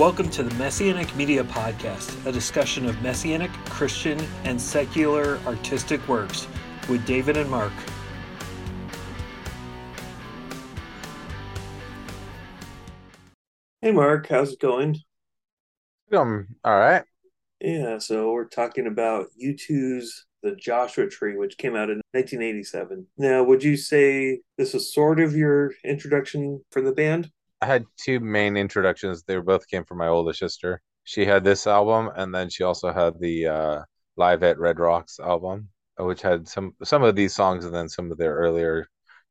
Welcome to the Messianic Media Podcast, a discussion of Messianic, Christian, and secular artistic works with David and Mark. Hey, Mark, how's it going? Um, all right. Yeah, so we're talking about U2's The Joshua Tree, which came out in 1987. Now, would you say this is sort of your introduction for the band? I had two main introductions. They both came from my older sister. She had this album, and then she also had the uh, Live at Red Rocks album, which had some some of these songs and then some of their earlier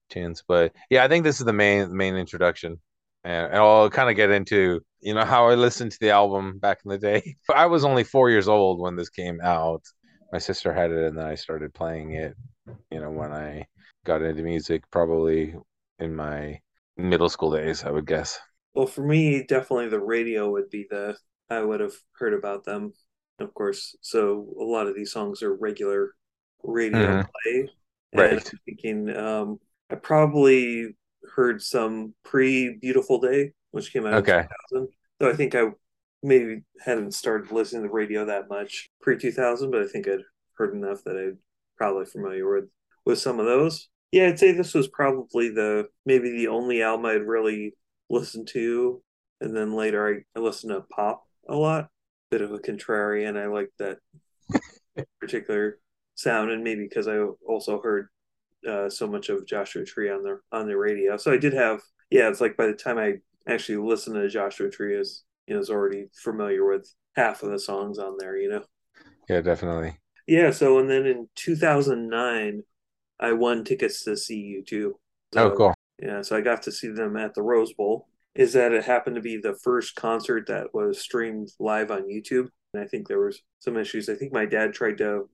tunes. But yeah, I think this is the main main introduction, and, and I'll kind of get into you know how I listened to the album back in the day. I was only four years old when this came out. My sister had it, and then I started playing it. You know, when I got into music, probably in my middle school days, I would guess. Well, for me, definitely the radio would be the I would have heard about them, of course. So a lot of these songs are regular radio Mhm. play. Right. And I'm thinking, um, I probably heard some pre Beautiful Day, which came out Okay. in 2000. So I think I maybe hadn't started listening to the radio that much pre 2000, but I think I'd heard enough that I'm probably familiar with with some of those. Yeah, I'd say this was probably the maybe the only album I'd really listened to, and then later I, I listened to pop a lot. Bit of a contrarian. I like that particular sound, and maybe because I also heard uh, so much of Joshua Tree on the on the radio. So I did have yeah. It's like by the time I actually listened to Joshua Tree, is you know, is already familiar with half of the songs on there. You know. Yeah, definitely. Yeah. So and then in 2009, I won tickets to see you too. Oh, cool. Yeah, so I got to see them at the Rose Bowl. Is that it happened to be the first concert that was streamed live on YouTube? And I think there was some issues. I think my dad tried to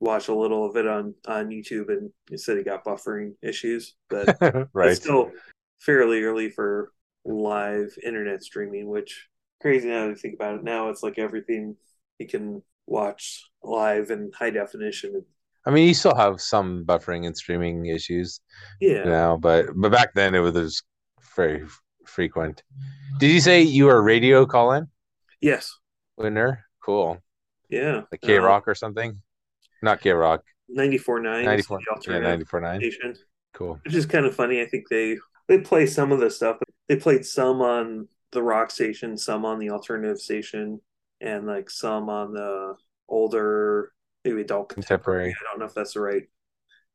watch a little of it on on YouTube, and he said he got buffering issues. But right. it's still fairly early for live internet streaming. Which crazy now to think about it. Now it's like everything you can watch live in high definition. I mean, you still have some buffering and streaming issues Yeah, now, but but back then it was just very frequent. Did you say you were a radio call-in yes, winner? Cool. yeah. Like K Uh, Rock or something? Not K Rock. 94.9 is 94. the Yeah, alternative 94.9. station. Cool. which is kind of funny. I think they they play some of the stuff. They played some on the rock station, some on the alternative station, and like some on the older maybe adult contemporary. Contemporary. I don't know if that's the right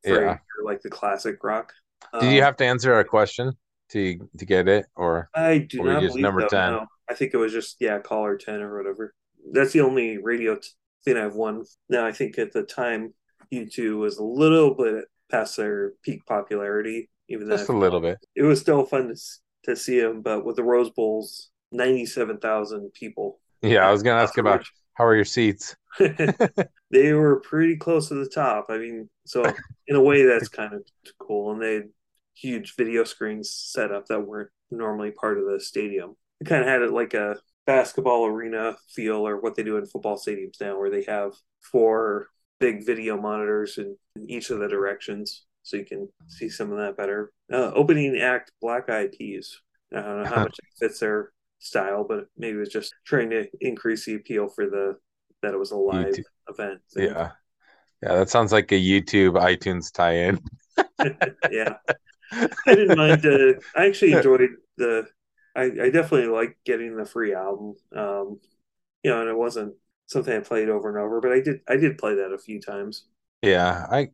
Yeah. like the classic rock. Did you Um, have to answer a question to to get it or I do or not just believe number 10? no. I think it was just yeah, caller ten or whatever. That's the only radio t- thing I've won. Now I think at the time, U2 was a little bit past their peak popularity. Even though just a little bit? it was still fun to, to see them, but with the Rose Bowls, ninety-seven thousand people. Yeah, I was gonna ask about how are your seats? they were pretty close to the top. I mean, so in a way, that's kind of cool. And they had huge video screens set up that weren't normally part of the stadium. It kind of had it like a basketball arena feel, or what they do in football stadiums now, where they have four big video monitors in, in each of the directions, so you can see some of that better. Uh, opening act, Black Eyed Peas. I don't know how much it fits their style, but maybe it was just trying to increase the appeal for the that it was a live YouTube. event. thing. Yeah. Yeah, that sounds like a YouTube iTunes tie-in. yeah. I didn't mind. Uh, I actually enjoyed the. I, I definitely like getting the free album. Um, you know, and it wasn't something I played over and over, but I did. I did play that a few times. Yeah, I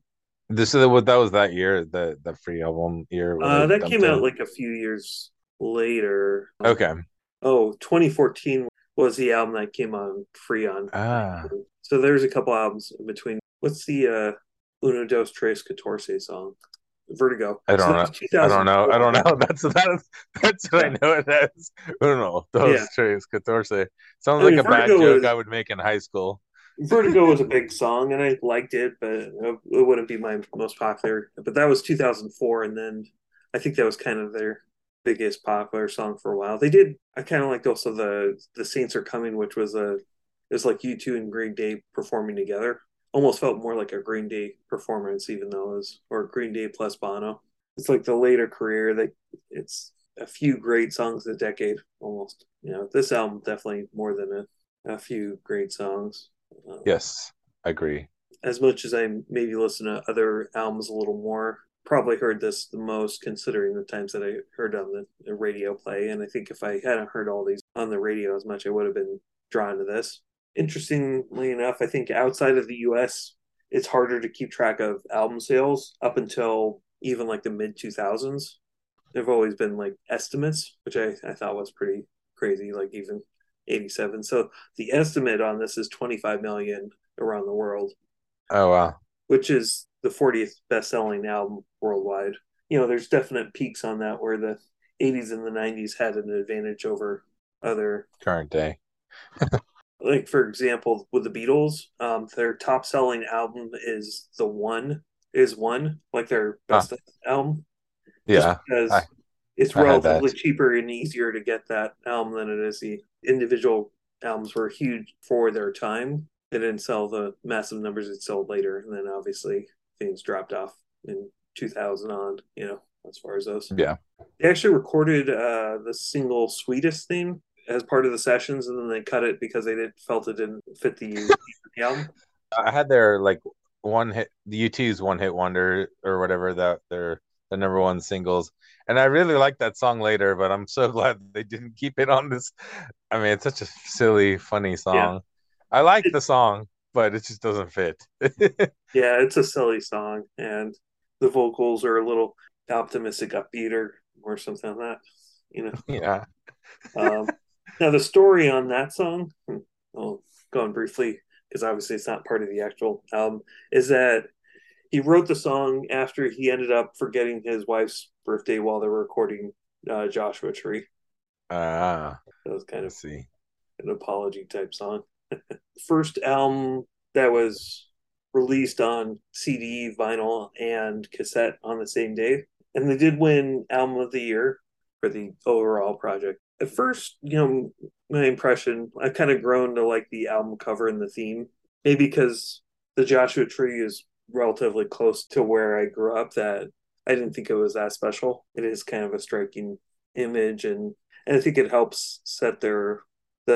this is what that was that year, the the free album year. Uh, that came out in. like a few years later. Okay. Oh, 2014 was the album that came on free on. Ah. So there's a couple albums in between. What's the uh, Uno Dos Tres Catorce song? Vertigo. I don't that was I don't know. I don't know. That's that's that's what I know it as. I don't know. Those Yeah. tres catorce. Sounds I like mean, a bad joke is- I would make in high school. Vertigo was a big song, and I liked it, but it wouldn't be my most popular. But that was 2004, and then I think that was kind of their biggest popular song for a while. They did. I kind of liked also the the Saints Are Coming, which was a it was like U2 and Green Day performing together. Almost felt more like a Green Day performance, even though it was or Green Day plus Bono. It's like the later career that it's a few great songs a decade almost. You know, this album definitely more than a, a few great songs. Um, yes, I agree. As much as I maybe listen to other albums a little more, probably heard this the most considering the times that I heard on the, the radio play. And I think if I hadn't heard all these on the radio as much, I would have been drawn to this. Interestingly enough, I think outside of the US, it's harder to keep track of album sales up until even like the mid 2000s. There've always been like estimates, which I, I thought was pretty crazy, like even 87. So the estimate on this is 25 million around the world. Oh, wow. Which is the 40th best selling album worldwide. You know, there's definite peaks on that where the 80s and the 90s had an advantage over other current day. like for example, with the Beatles, um, their top selling album is the one is one like their best huh. album. Yeah, because I, it's I relatively cheaper and easier to get that album than it is the individual albums were huge for their time. They didn't sell the massive numbers it sold later, and then obviously things dropped off in 2000 on. You know, as far as those. Yeah, they actually recorded uh, the single "Sweetest" Thing as part of the sessions, and then they cut it because they didn't felt it didn't fit the, the album. I had their like one hit, the U2's one hit wonder or whatever that they're the number one singles, and I really like that song later. But I'm so glad they didn't keep it on this. I mean, it's such a silly, funny song. Yeah. I like the song, but it just doesn't fit. yeah, it's a silly song, and the vocals are a little optimistic, upbeat, or or something like that. You know. Yeah. um, now the story on that song, I'll go on briefly because obviously it's not part of the actual album, is that he wrote the song after he ended up forgetting his wife's birthday while they were recording uh, Joshua Tree. Ah, that was kind of see an apology type song. First album that was released on CD, vinyl, and cassette on the same day, and they did win album of the year for the overall project. At first, you know, my impression, I've kind of grown to like the album cover and the theme, maybe because the Joshua Tree is relatively close to where I grew up. That I didn't think it was that special. It is kind of a striking image, and and I think it helps set their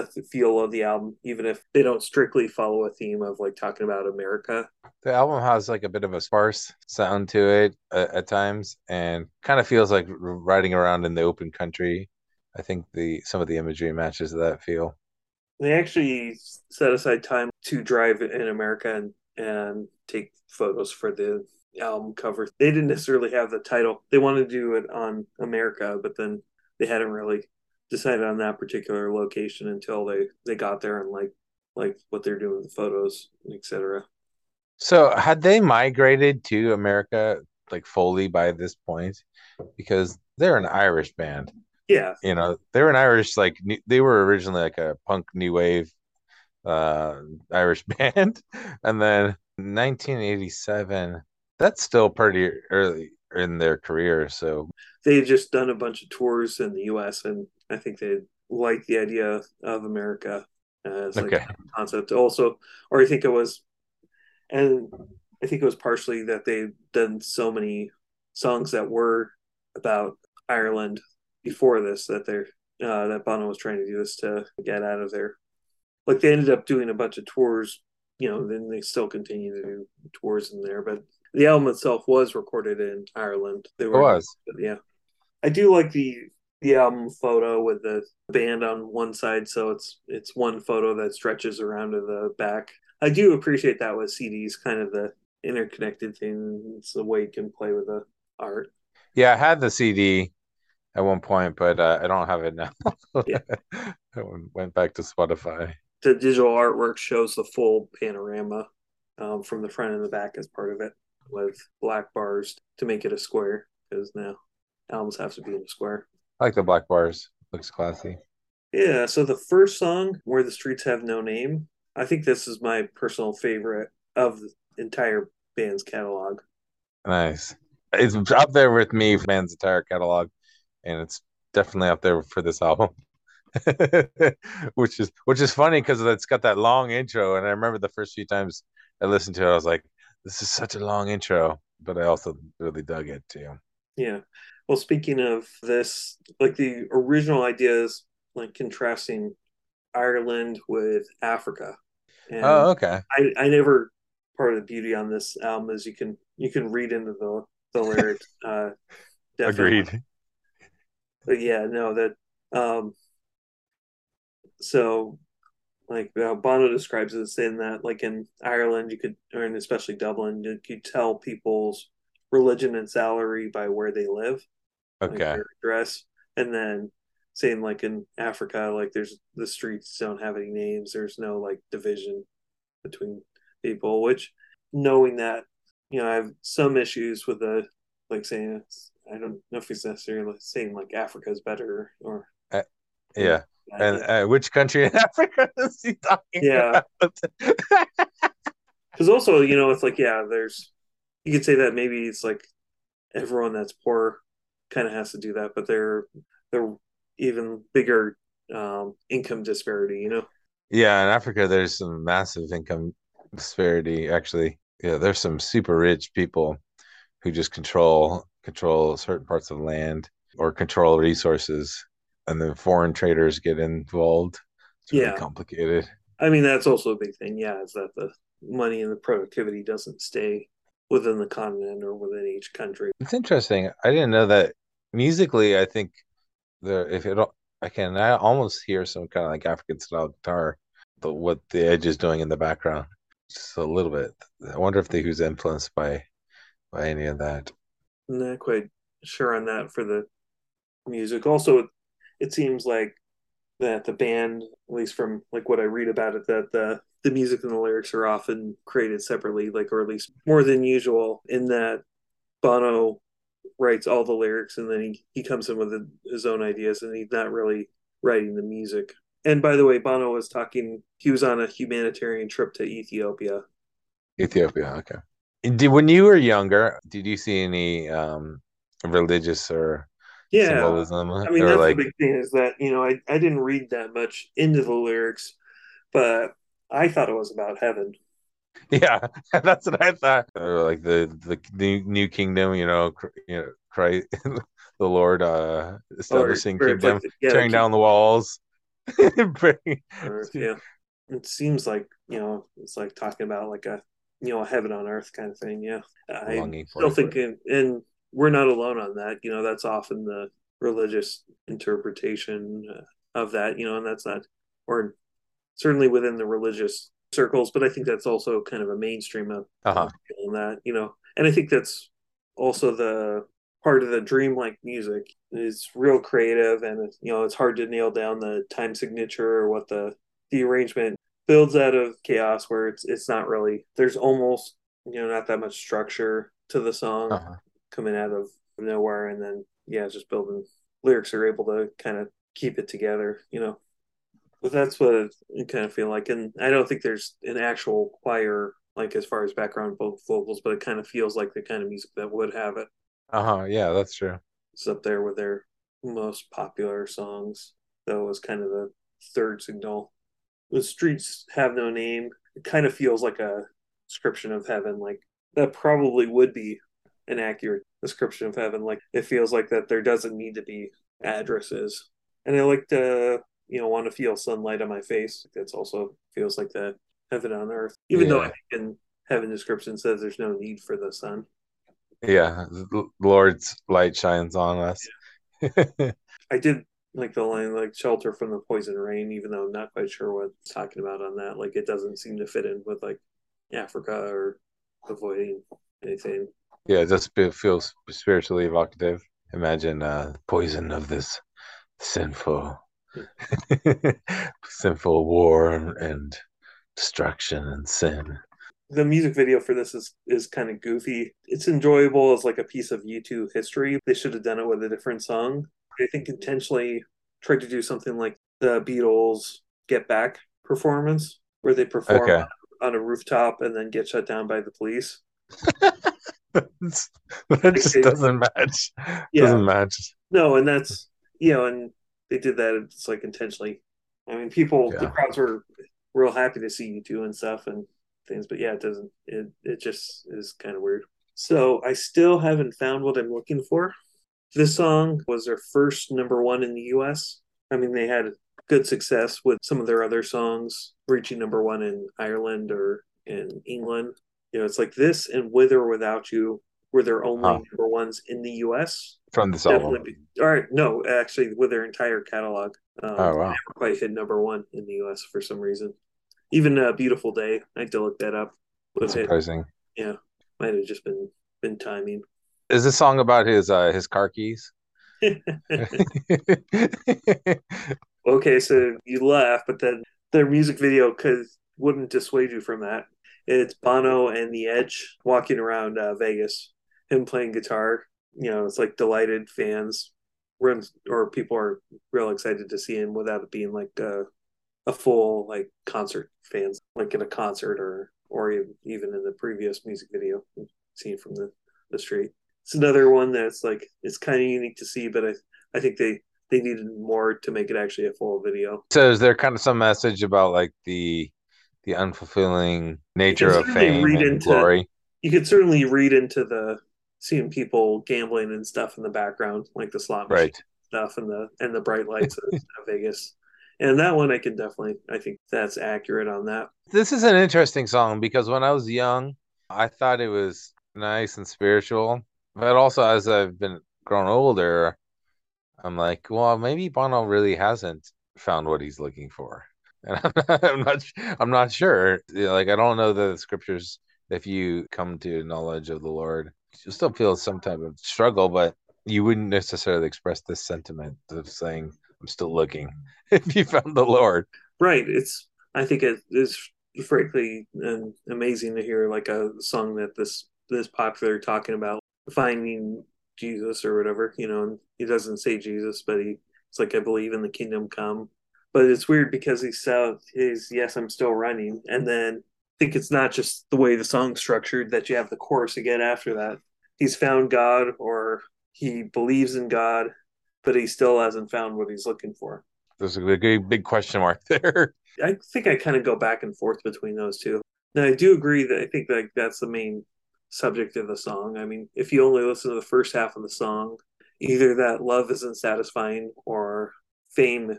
the feel of the album, even if they don't strictly follow a theme of like talking about America. The album has like a bit of a sparse sound to it at, at times, and kind of feels like riding around in the open country. I think the some of the imagery matches that feel. They actually set aside time to drive in America and and take photos for the album cover. They didn't necessarily have the title. They wanted to do it on America, but then they hadn't really decided on that particular location until they they got there and like like what they're doing with the photos, etc. So had they migrated to America like fully by this point? Because they're an Irish band. Yeah. You know, they're an Irish like they were originally like a punk new wave uh Irish band and then 1987 that's still pretty early in their career so they had just done a bunch of tours in the US and I think they like the idea of America as like okay. a concept also or I think it was and I think it was partially that they've done so many songs that were about Ireland before this that they're uh, that Bono was trying to do this to get out of there. Like they ended up doing a bunch of tours, you know, then they still continue to do tours in there. But the album itself was recorded in Ireland. They were, it was, yeah. I do like the the album photo with the band on one side, so it's it's one photo that stretches around to the back. I do appreciate that with CDs, kind of the interconnected thing. It's the way you can play with the art. Yeah, I had the CD at one point, but uh, I don't have it now. yeah. I went back to Spotify. The digital artwork shows the full panorama um, from the front and the back as part of it with black bars to make it a square because now albums have to be in a square. I like the black bars. Looks classy. Yeah, so the first song, Where the Streets Have No Name, I think this is my personal favorite of the entire band's catalog. Nice. It's up there with me, band's entire catalog and it's definitely up there for this album. which is which is funny because it's got that long intro, and I remember the first few times I listened to it, I was like, "This is such a long intro," but I also really dug it too. Yeah, Well, speaking of this, like the original ideas, like contrasting Ireland with Africa. And oh, okay. I, I never part of the beauty on this album is you can you can read into the the lyrics. uh, Agreed. But yeah, no, that um so like uh, Bono describes it saying that like in Ireland you could or in especially Dublin you could tell people's religion and salary by where they live okay. address. And then saying like in Africa like there's the streets don't have any names. There's no like division between people which knowing that you know I have some issues with the like saying I don't know if he's necessarily saying like Africa is better or uh, yeah. and uh, which country in Africa is he talking yeah. Because also, you know, it's like, yeah, there's, you could say that maybe it's like everyone that's poor kind of has to do that, but they're, they're even bigger um, income disparity, you know? Yeah. In Africa, there's some massive income disparity, actually. Yeah. There's some super rich people who just control, control certain parts of land or control resources and then foreign traders get involved. It's really yeah. complicated. I mean, that's also a big thing. Yeah, is that the money and the productivity doesn't stay within the continent or within each country. It's interesting. I didn't know that musically. I think the if it I can I almost hear some kind of like African style guitar, the, what the Edge is doing in the background, just a little bit. I wonder if they who's influenced by by any of that. Not quite sure on that for the music. Also, it seems like that the band, at least from like what I read about it, that the the music and the lyrics are often created separately, like or at least more than usual. In that Bono writes all the lyrics and then he, he comes in with his own ideas and he's not really writing the music. And by the way, Bono was talking. He was on a humanitarian trip to Ethiopia. Ethiopia, okay. Did when you were younger, did you see any um, religious or yeah. symbolism. I mean, that's like... the big thing is that you know I I didn't read that much into the lyrics, but I thought it was about heaven. Yeah, that's what I thought. like the the new, new kingdom, you know, you know, Christ, the Lord, uh, establishing or, or kingdom, like yeah, tearing down the walls. or, yeah, it seems like you know it's like talking about like a you know a heaven on earth kind of thing. Yeah, I still think, and we're not alone on that. You know, that's often the religious interpretation uh, of that. You know, and that's not, or certainly within the religious circles, but I think that's also kind of a mainstream of uh-huh. that. You know, and I think that's also the part of the dreamlike music is real creative, and you know, it's hard to nail down the time signature or what the the arrangement builds out of chaos where it's it's not really there's almost you know not that much structure to the song uh-huh coming out of nowhere and then yeah just building lyrics are able to kind of keep it together you know but that's what it kind of feel like and i don't think there's an actual choir like as far as background vocals but it kind of feels like the kind of music that would have it uh-huh yeah that's true it's up there with their most popular songs that was kind of the third signal the streets have no name it kind of feels like a description of heaven like that probably would be an accurate description of heaven. Like it feels like that there doesn't need to be addresses. And I like to, you know, want to feel sunlight on my face. That's also feels like that heaven on earth. Even yeah. though I think in heaven description says there's no need for the sun. Yeah, the Lord's light shines on us. Yeah. I did like the line like shelter from the poison rain, even though I'm not quite sure what it's talking about on that. Like it doesn't seem to fit in with like Africa or avoiding anything yeah, it just feels spiritually evocative. Imagine uh, poison of this sinful, sinful war and, and destruction and sin. The music video for this is is kind of goofy. It's enjoyable as like a piece of U2 history. They should have done it with a different song. I think intentionally tried to do something like the Beatles Get Back performance, where they perform okay. on a rooftop and then get shut down by the police. that just doesn't match. Yeah. Doesn't match. No, and that's you know, and they did that. It's like intentionally. I mean, people, yeah. the crowds were real happy to see U2 and stuff and things, but yeah, it doesn't. It it just is kind of weird. So I still haven't found what I'm looking for. This song was their first number one in the US. I mean, they had good success with some of their other songs reaching number one in Ireland or in England. You know, it's like this and With or Without You were their only huh. number ones in the US. From this Definitely album. All right, no, actually, with their entire catalog. Um, oh, wow. Never quite hit number one in the US for some reason. Even a uh, Beautiful Day, I had to look that up. That's surprising. Yeah, might have just been been timing. Is this song about his uh his car keys? okay, so you laugh, but then their music video could wouldn't dissuade you from that. It's Bono and the Edge walking around uh, Vegas, him playing guitar. You know, it's like delighted fans, or people are real excited to see him without it being like a, a full like concert fans, like in a concert or or even in the previous music video seen from the the street. It's another one that's like it's kind of unique to see, but I I think they they needed more to make it actually a full video. So is there kind of some message about like the the unfulfilling nature of fame and into, glory? You could certainly read into the seeing people gambling and stuff in the background, like the slot right. stuff and the and the bright lights of, Vegas. And that one I can definitely I think that's accurate on that. This is an interesting song because when I was young, I thought it was nice and spiritual. But also as I've been grown older, I'm like, well, maybe Bono really hasn't found what he's looking for, and I'm not, I'm not, I'm not sure. Like, I don't know the scriptures. If you come to knowledge of the Lord, you still feel some type of struggle, but you wouldn't necessarily express this sentiment of saying, "I'm still looking." if you found the Lord, right? It's. I think it is frankly um, amazing to hear like a song that this this popular talking about finding Jesus or whatever, you know, and he doesn't say Jesus, but he it's like I believe in the kingdom come. But it's weird because he said he's, yes, I'm still running, and then I think it's not just the way the song's structured that you have the chorus again after that. He's found God or he believes in God, but he still hasn't found what he's looking for. There's a big, big question mark there. I think I kind of go back and forth between those two. Now I do agree that I think that that's the main subject of the song. I mean, if you only listen to the first half of the song, either that love isn't satisfying or fame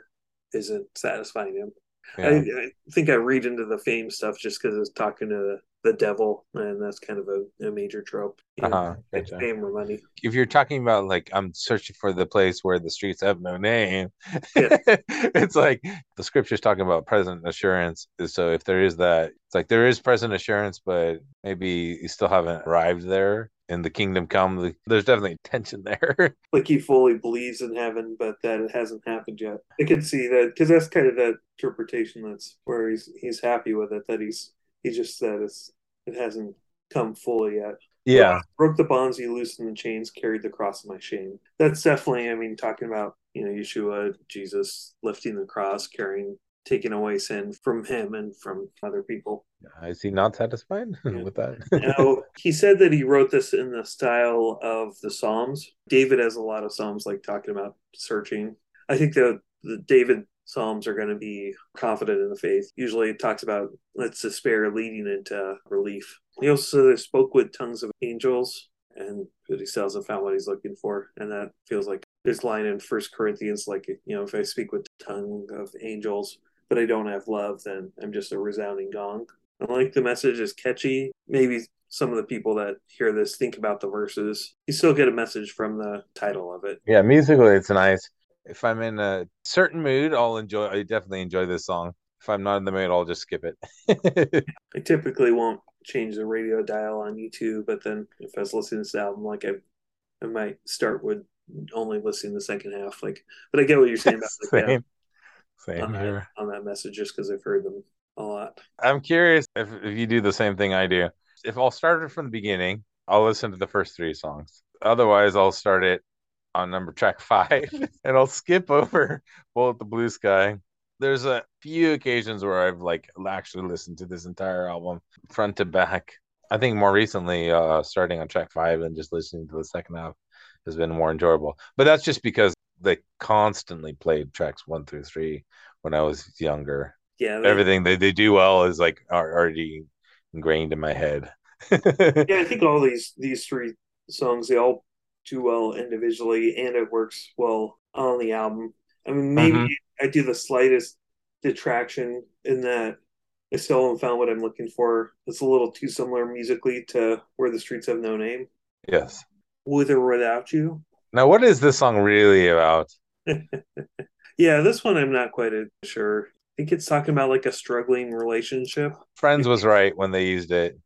isn't satisfying him. Yeah. I, I, think I read into the fame stuff just because it's talking to the, devil, and that's kind of a, a major trope. Uh-huh. Gotcha. Or money. If you're talking about like I'm searching for the place where the streets have no name, yeah. it's like the scripture's talking about present assurance. So if there is that, it's like there is present assurance, but maybe you still haven't arrived there in the kingdom come. There's definitely tension there. like he fully believes in heaven, but that it hasn't happened yet. I can see that because that's kind of that interpretation that's where he's he's happy with it. That he's he just said it's it hasn't come fully yet. Yeah, broke the bonds, you loosened the chains, carried the cross of my shame. That's definitely, I mean, talking about you know Yeshua, Jesus lifting the cross, carrying taking away sin from him and from other people. Is he not satisfied yeah. with that? now, he said that he wrote this in the style of the Psalms. David has a lot of Psalms like talking about searching. I think the, the David Psalms are going to be confident in the faith. Usually it talks about let's despair leading into relief. He also spoke with tongues of angels and but he still hasn't found what he's looking for. And that feels like this line in First Corinthians, like you know, if I speak with the tongue of angels, but I don't have love, then I'm just a resounding gong. I like the message is catchy. Maybe some of the people that hear this think about the verses. You still get a message from the title of it. Yeah, musically it's nice. If I'm in a certain mood, I'll enjoy I definitely enjoy this song. If I'm not in the mood, I'll just skip it. I typically won't change the radio dial on YouTube, but then if I was listening to this album, like I I might start with only listening the second half. Like but I get what you're saying about like, Same. Same on here. That, on that message just because I've heard them a lot. I'm curious if, if you do the same thing I do. If I'll start it from the beginning, I'll listen to the first three songs. Otherwise, I'll start it on number track five and I'll skip over Bullet the Blue Sky. There's a few occasions where I've like actually listened to this entire album front to back. I think more recently, uh, starting on track five and just listening to the second half has been more enjoyable. But that's just because they constantly played tracks one through three when I was younger. Yeah, they, everything they, they do well is like already ingrained in my head. yeah, I think all these these three songs they all too well individually, and it works well on the album. I mean, maybe mm-hmm. I do the slightest detraction in that I still haven't found what I'm looking for. It's a little too similar musically to Where the Streets Have No Name. Yes. With or without you. Now, what is this song really about? yeah, this one I'm not quite sure. I think it's talking about like a struggling relationship. Friends was right when they used it.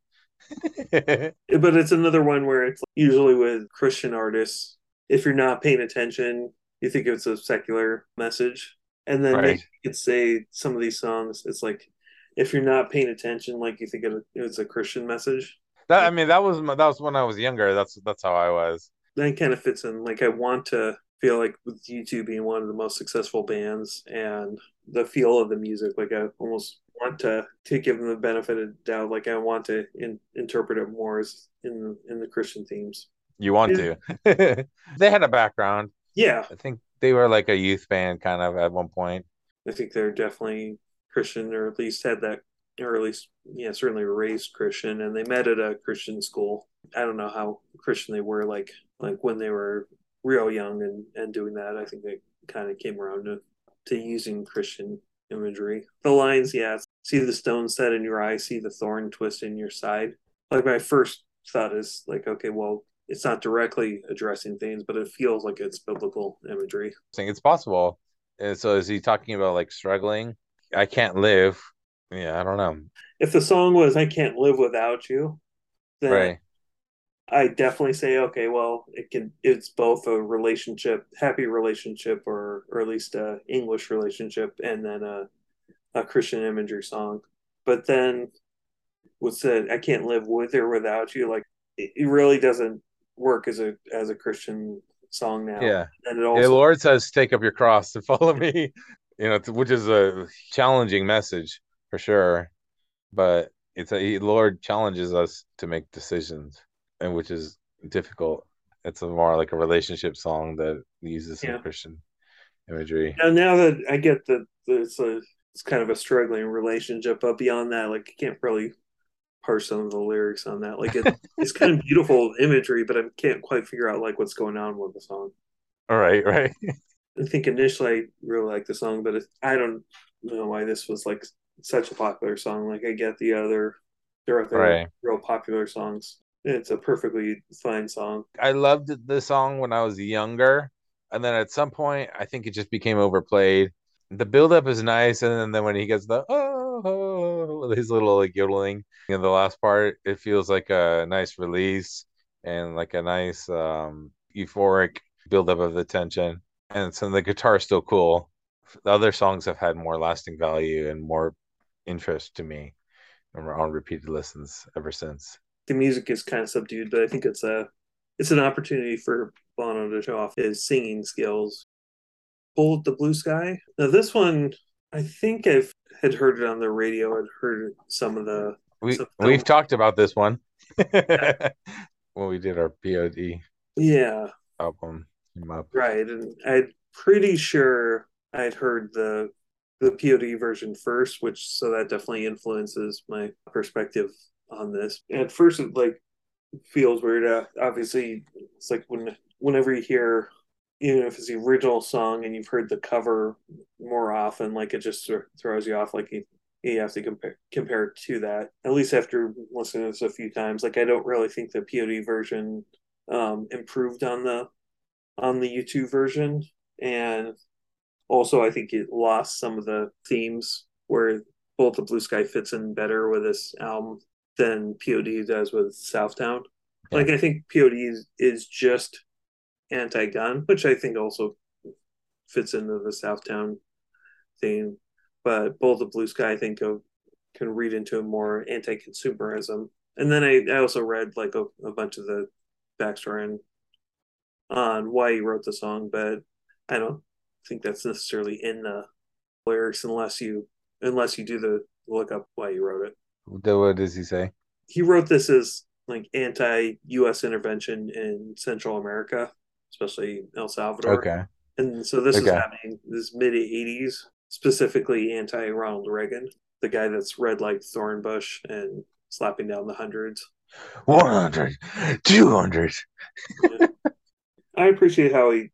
but it's another one where it's usually with Christian artists. If you're not paying attention, you think it's a secular message. And then right. you could say some of these songs, it's like if you're not paying attention, like you think it's a Christian message. That I mean, that was my, that was when I was younger. That's that's how I was. That kind of fits in. Like I want to feel like with U2 being one of the most successful bands and the feel of the music, like I almost want to to give them the benefit of doubt. Like I want to in, interpret it more as in in the Christian themes. You want yeah. to? they had a background. Yeah, I think they were like a youth band kind of at one point. I think they're definitely Christian, or at least had that, or at least yeah, certainly raised Christian, and they met at a Christian school. I don't know how Christian they were like like when they were real young and and doing that. I think they kind of came around to to using Christian imagery. The lines, yeah, see the stone set in your eye, see the thorn twist in your side. Like my first thought is like, okay, well, it's not directly addressing things, but it feels like it's biblical imagery. I think it's possible. And so is he talking about like struggling? I can't live. Yeah, I don't know. If the song was I can't live without you, then right. I definitely say, okay, well, it can it's both a relationship, happy relationship or or at least a English relationship and then a a Christian imagery song. But then what's that I can't live with or without you, like it, it really doesn't work as a as a Christian song now. Yeah. And it also the Lord says, Take up your cross and follow me. You know, which is a challenging message for sure. But it's a Lord challenges us to make decisions and which is difficult. It's a more like a relationship song that uses some yeah. Christian imagery. Now, now that I get that it's a it's kind of a struggling relationship, but beyond that, like I can't really parse some of the lyrics on that. Like it, it's kind of beautiful imagery, but I can't quite figure out like what's going on with the song. All right, right. I think initially I really liked the song, but it, I don't know why this was like such a popular song. Like I get the other, there are other right. real popular songs. It's a perfectly fine song. I loved the song when I was younger, and then at some point, I think it just became overplayed. The buildup is nice, and then when he gets the oh, oh his little like yodeling in the last part, it feels like a nice release and like a nice um, euphoric buildup of the tension. And so the guitar is still cool. The other songs have had more lasting value and more interest to me and were on repeated listens ever since the music is kind of subdued, but I think it's a it's an opportunity for Bono to show off his singing skills. Bullet the Blue Sky. Now this one, I think I've had heard it on the radio. I'd heard some of the. We we've talked about this one when we did our POD. Yeah. Album. Right, and I'm pretty sure I'd heard the the POD version first, which so that definitely influences my perspective on this. At first, it like feels weird. Uh, obviously, it's like when whenever you hear, even if it's the original song and you've heard the cover more often, like it just throws you off. Like you, you have to compare compare it to that. At least after listening to this a few times, like I don't really think the POD version um, improved on the on the U2 version, and also I think it lost some of the themes where Bullet the Blue Sky fits in better with this album than POD does with Southtown. Yeah. Like I think POD is, is just anti-gun, which I think also fits into the Southtown theme. But Bullet the Blue Sky, I think of can read into a more anti-consumerism. And then I, I also read like a, a bunch of the backstory on, on why he wrote the song, but I don't think that's necessarily in the lyrics unless you unless you do the look up why he wrote it. What does he say? He wrote this as like anti-U.S. intervention in Central America, especially El Salvador. Okay. And so this okay. is happening this mid '80s, specifically anti-Ronald Reagan, the guy that's read like Thornbush and slapping down the hundreds. 100, 200. yeah. I appreciate how he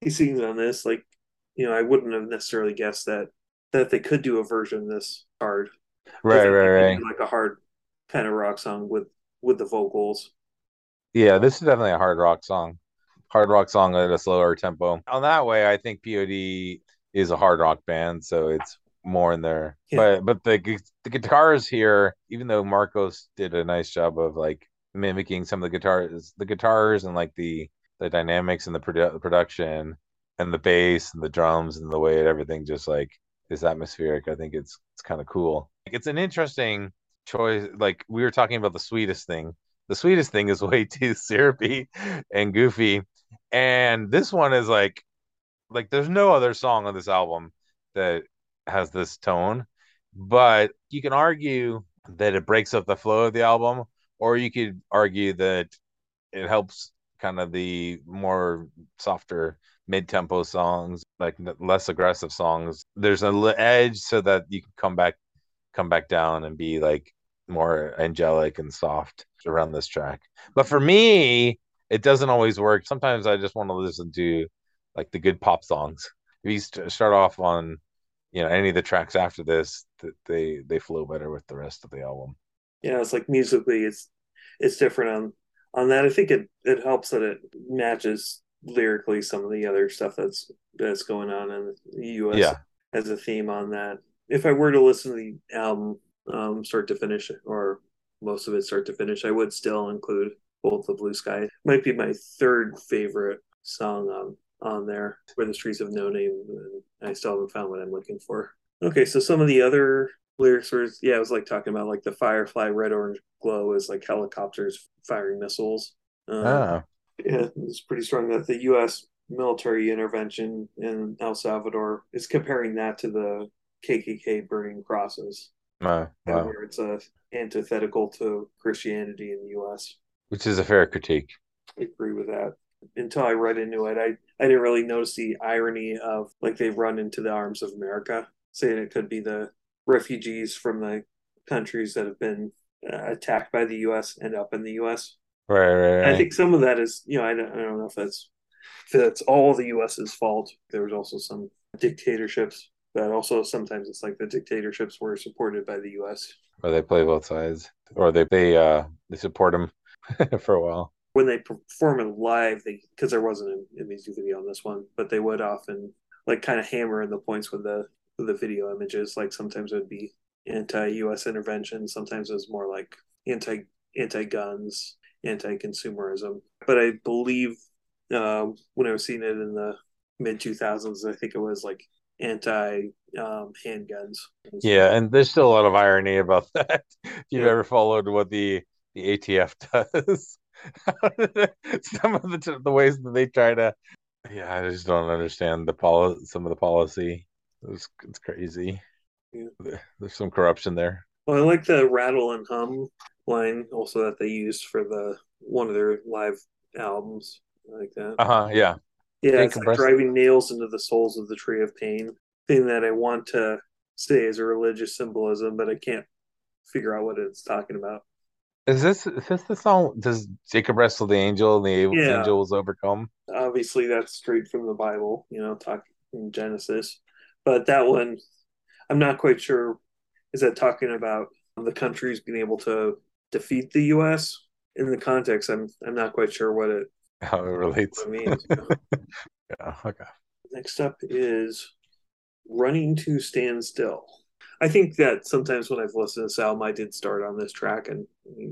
he sings on this. Like, you know, I wouldn't have necessarily guessed that that they could do a version this hard. Right, right, right. Like a hard kind of rock song with with the vocals. Yeah, this is definitely a hard rock song. Hard rock song at a slower tempo. On that way, I think POD is a hard rock band, so it's more in there. Yeah. But but the the guitars here, even though Marcos did a nice job of like mimicking some of the guitars, the guitars and like the the dynamics and the produ- production and the bass and the drums and the way everything just like is atmospheric. I think it's it's kind of cool. It's an interesting choice. Like we were talking about the sweetest thing. The sweetest thing is way too syrupy and goofy, and this one is like like there's no other song on this album that has this tone. But you can argue that it breaks up the flow of the album, or you could argue that it helps kind of the more softer mid-tempo songs like less aggressive songs there's an edge so that you can come back come back down and be like more angelic and soft around this track. But for me it doesn't always work. Sometimes i just want to listen to like the good pop songs. If you start off on you know any of the tracks after this they they flow better with the rest of the album. Yeah it's like musically it's it's different on on that. I think it it helps that it matches lyrically some of the other stuff that's that's going on in the us yeah. as a theme on that if i were to listen to the album um start to finish or most of it start to finish i would still include Bullet the blue sky. Might be my third favorite song on on there where the streets of no name i still haven't found what i'm looking for. Okay so some of the other lyrics were yeah it was like talking about like the firefly red orange glow is like helicopters firing missiles. Um, oh. yeah it's pretty strong that the us military intervention in el salvador is comparing that to the kkk burning crosses wow. where it's antithetical to christianity in the us which is a fair critique i agree with that until I read into it, I, I didn't really notice the irony of like they've run into the arms of America, saying it could be the refugees from the countries that have been uh, attacked by the U.S. end up in the U.S. Right, right, right. I think some of that is, you know, I don't, I don't know if that's if that's all the U.S.'s fault. There was also some dictatorships, but also sometimes it's like the dictatorships were supported by the U.S. Or they play both sides, or they they uh they support them for a while when they perform it live, they because there wasn't a, a music video on this one, but they would often like kind of hammer in the points with the with the video images. Like sometimes it would be anti-U.S. intervention, sometimes it was more like anti anti-guns, anti-consumerism. But I believe uh, when I was seeing it in the mid two thousands, I think it was like anti um, handguns. Yeah, and there's still a lot of irony about that. if you've yeah. ever followed what the the ATF does, some of the the ways that they try to yeah i just don't understand the policy some of the policy it's, it's crazy yeah. there's some corruption there well i like the rattle and hum line also that they used for the one of their live albums I like that uh-huh yeah yeah it's like driving nails into the souls of the tree of pain thing that i want to say is a religious symbolism but i can't figure out what it's talking about is this is this the song? Does Jacob wrestle the angel and the yeah. angel was overcome? Obviously, that's straight from the Bible. You know, talking in Genesis. But that one, I'm not quite sure. Is that talking about the countries being able to defeat the U.S. in the context? I'm I'm not quite sure what it how it relates. Means. yeah. Okay. Next up is running to stand still. I think that sometimes when I've listened to this album, I did start on this track, and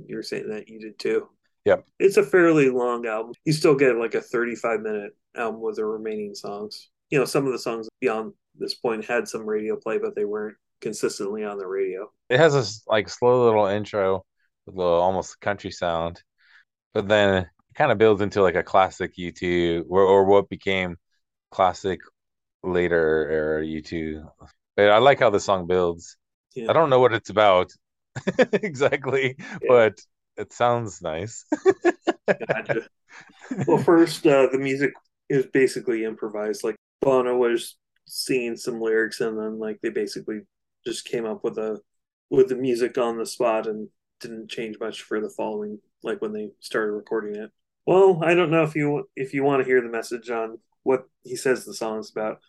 you're saying that you did too. Yep. It's a fairly long album. You still get like a 35 minute album with the remaining songs. You know, some of the songs beyond this point had some radio play, but they weren't consistently on the radio. It has this like slow little intro with a little almost country sound, but then it kind of builds into like a classic U2 or, or what became classic later era U2 I like how the song builds. Yeah. I don't know what it's about exactly, yeah. but it sounds nice. gotcha. Well, first, uh, the music is basically improvised. Like Bono was seeing some lyrics, and then like they basically just came up with a with the music on the spot and didn't change much for the following. Like when they started recording it. Well, I don't know if you if you want to hear the message on what he says the song's about.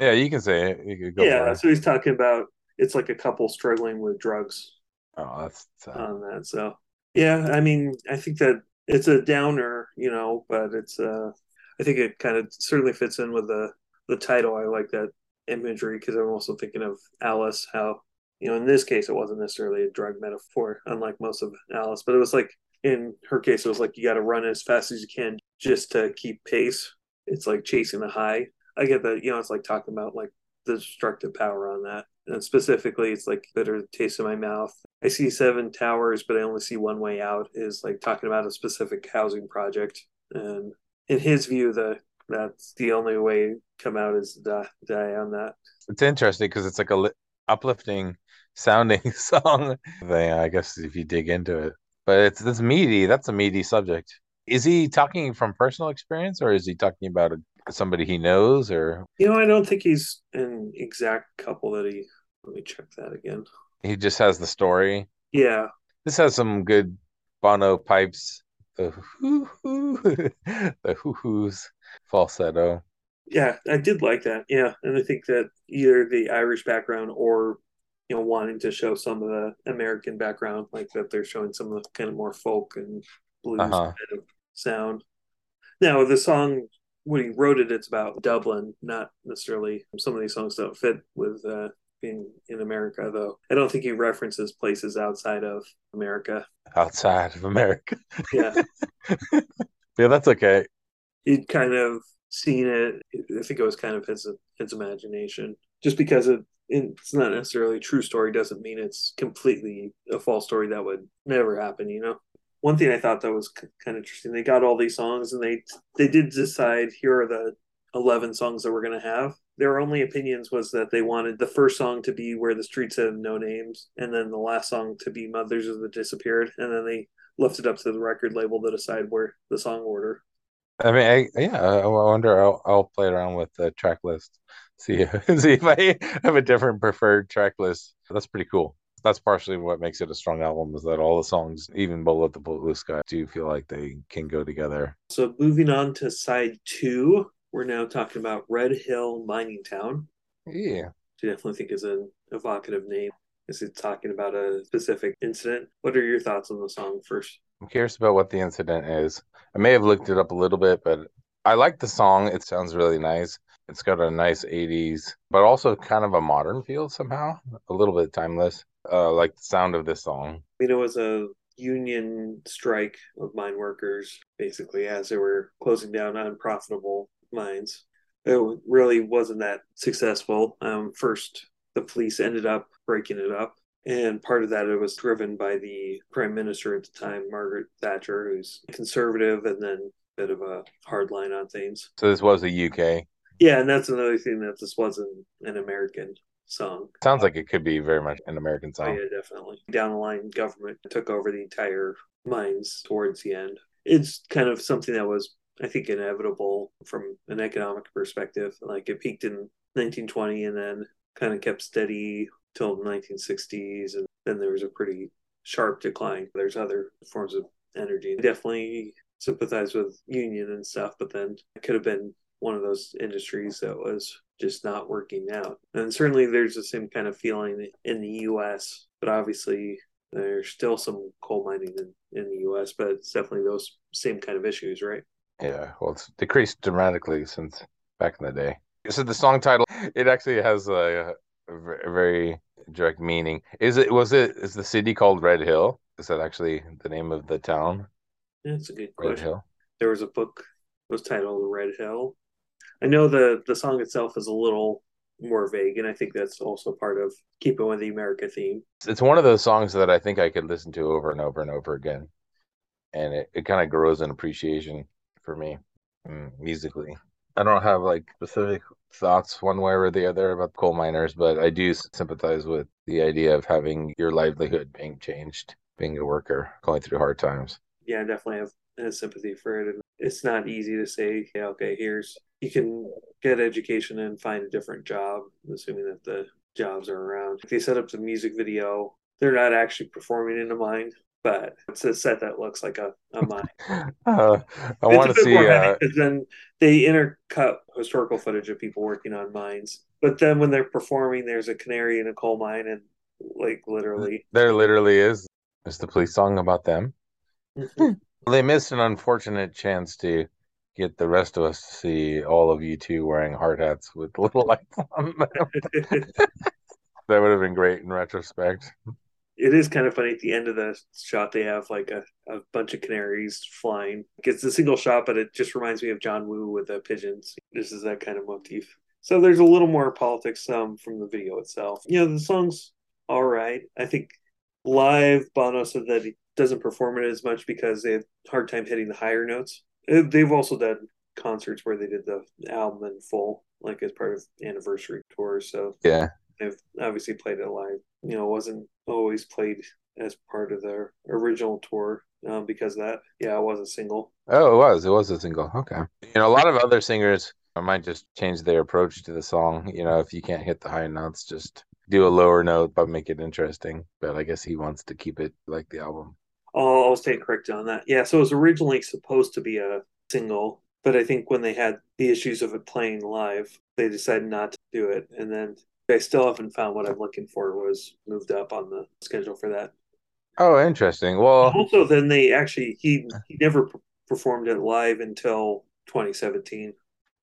Yeah, you can say it. You could go yeah, so he's talking about it's like a couple struggling with drugs Oh, that's sad. on that. So yeah, I mean, I think that it's a downer, you know, but it's uh I think it kind of certainly fits in with the the title. I like that imagery because I'm also thinking of Alice, how you know, in this case it wasn't necessarily a drug metaphor, unlike most of Alice, but it was like in her case it was like you got to run as fast as you can just to keep pace. It's like chasing a high. I get that, you know, it's like talking about like the destructive power on that. And specifically, it's like bitter taste in my mouth. I see seven towers, but I only see one way out. Is like talking about a specific housing project, and in his view, the that's the only way come out is die, die on that. It's interesting because it's like a li- uplifting sounding song I guess, if you dig into it. But it's it's meaty. That's a meaty subject. Is he talking from personal experience or is he talking about a, somebody he knows or You know, I don't think he's an exact couple that he. Let me check that again. he just has the story? Yeah, This has some good Bono pipes. The hoo hoo, the hoo hoos, falsetto. yeah, I did like that. Yeah, and I think that either the Irish background or you know wanting to show some of the American background, like that they're showing some of the kind of more folk and blues Uh-huh. kind of sound. Now the song when he wrote it, it's about Dublin, not necessarily some of these songs don't fit with uh, being in America, though. I don't think he references places outside of America. Outside of America. Yeah, Yeah, that's okay. he'd kind of seen it. I think it was kind of his his imagination. Just because it, it's not necessarily true story doesn't mean it's completely a false story that would never happen. You know. One thing I thought that was kind of interesting. They got all these songs and they they did decide here are the eleven songs that we're gonna have. Their only opinions was that they wanted the first song to be where the streets have no names, and then the last song to be Mothers of the Disappeared, and then they left it up to the record label to decide where the song order. I mean, I, yeah, I wonder. I'll, I'll play around with the track list, see see if I have a different preferred track list. That's pretty cool. That's partially what makes it a strong album is that all the songs, even Bullet the Blue Sky, do feel like they can go together. So moving on to side two, we're now talking about Red Hill Mining Town. Yeah. I definitely think is an evocative name. Is it talking about a specific incident? What are your thoughts on the song first? I'm curious about what the incident is. I may have looked it up a little bit, but I like the song. It sounds really nice. It's got a nice 80s, but also kind of a modern feel somehow, a little bit timeless. Uh, like the sound of this song. I mean, it was a union strike of mine workers, basically, as they were closing down unprofitable mines. It really wasn't that successful. Um, first, the police ended up breaking it up. And part of that it was driven by the prime minister at the time, Margaret Thatcher, who's conservative and then a bit of a hard line on things. So this was a UK. Yeah, and that's another thing that this wasn't an American song. Sounds like it could be very much an American Oh, song. yeah, definitely. Down the line, government took over the entire mines towards the end. It's kind of something that was, I think, inevitable from an economic perspective. Like it peaked in 1920 and then kind of kept steady till the 1960s, and then there was a pretty sharp decline. There's other forms of energy. Definitely sympathize with union and stuff, but then it could have been one of those industries that was just not working out. And certainly there's the same kind of feeling in the US, but obviously there's still some coal mining in, in the US, but it's definitely those same kind of issues, right? Yeah, well, it's decreased dramatically since back in the day. So the song title, it actually has a, a very direct meaning. Is it, was it, is the city called Red Hill? Is that actually the name of the town? That's a good Red question. Hill? There was a book that was titled Red Hill. I know the the song itself is a little more vague, and I think that's also part of keeping with the America theme. It's one of those songs that I think I could listen to over and over and over again. And it, it kind of grows in appreciation for me mm, musically. I don't have like specific thoughts one way or the other about coal miners, but I do sympathize with the idea of having your livelihood being changed, being a worker, going through hard times. Yeah, I definitely have sympathy for it. And it's not easy to say, yeah, okay, here's you can get education and find a different job, assuming that the jobs are around. They set up the music video, they're not actually performing in a mine. but it's a set that looks like a, a mine. Uh, I want to see. Uh, because then they intercut historical footage of people working on mines, but then when they're performing, there's a canary in a coal mine, and like literally, there literally is. Is the police song about them? Mm-hmm. they missed an unfortunate chance to get the rest of us to see all of U2 wearing hard hats with little lights on them. that would have been great in retrospect. It is kind of funny at the end of the shot they have like a, a bunch of canaries flying. It's a single shot but it just reminds me of john woo with the pigeons. This is that kind of motif. So there's a little more politics um, from the video itself. You know the song's all right. I think live bono said that he doesn't perform it as much because they had hard time hitting the higher notes they've also done concerts where they did the album in full like as part of anniversary tours so yeah. they've obviously played it live. You know wasn't always played as part of their original tour um, because that. Yeah it was a single. Oh it was. It was a single. Okay. You know a lot of other singers might just change their approach to the song. You know if you can't hit the high notes just do a lower note but make it interesting. But i guess he wants to keep it like the album I'll, I'll stay corrected on that yeah so it was originally supposed to be a single but i think when they had the issues of it playing live they decided not to do it and then I still haven't found what I'm looking for was moved up on the schedule for that. Oh, interesting. Well, also then they actually he he never performed it live until 2017.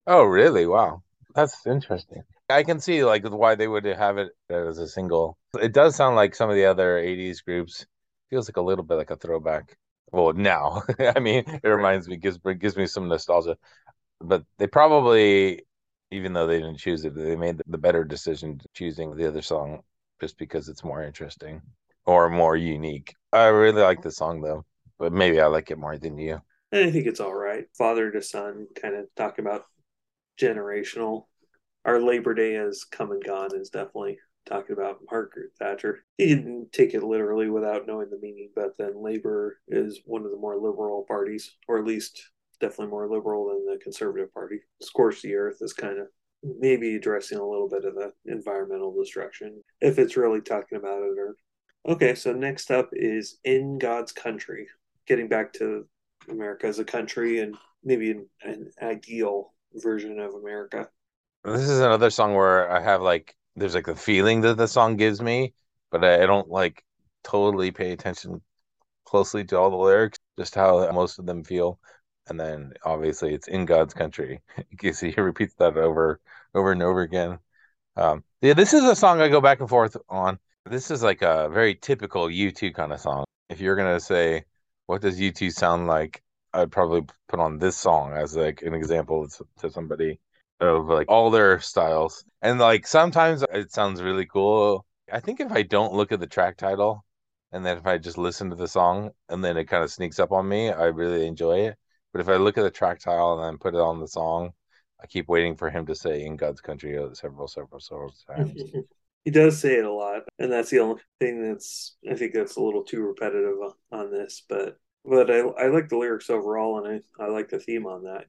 Oh, really? Wow, that's interesting. I can see like why they would have it as a single. It does sound like some of the other 80s groups. Feels like a little bit like a throwback. Well, now I mean, it reminds me gives gives me some nostalgia. But they probably even though they didn't choose it, they made the better decision choosing the other song just because it's more interesting or more unique. I really like the song though, but maybe I like it more than you. I think it's all right. Father to son, kind of talking about generational. Our Labor Day has come and gone is definitely talking about Margaret Thatcher. He didn't take it literally without knowing the meaning, but then Labor is one of the more liberal parties, or at least definitely more liberal than the Conservative Party. Scorch the Earth is kind of maybe addressing a little bit of the environmental destruction, if it's really talking about it. Or okay, so next up is In God's Country, getting back to America as a country and maybe an, an ideal version of America. This is another song where I have like there's like the feeling that the song gives me, but I, I don't like totally pay attention closely to all the lyrics, just how most of them feel and then obviously it's in God's country. You see, he repeats that over over and over again. Um, yeah, this is a song I go back and forth on. This is like a very typical U2 kind of song. If you're gonna say what does U2 sound like, I'd probably put on this song as like an example to somebody of like all their styles. And like sometimes it sounds really cool. I think if I don't look at the track title and then if I just listen to the song and then it kind of sneaks up on me, I really enjoy it. But if I look at the track title and then put it on the song, I keep waiting for him to say "In God's Country" several, several, several times. he does say it a lot, and that's the only thing that's I think that's a little too repetitive on this. But but I I like the lyrics overall, and I I like the theme on that.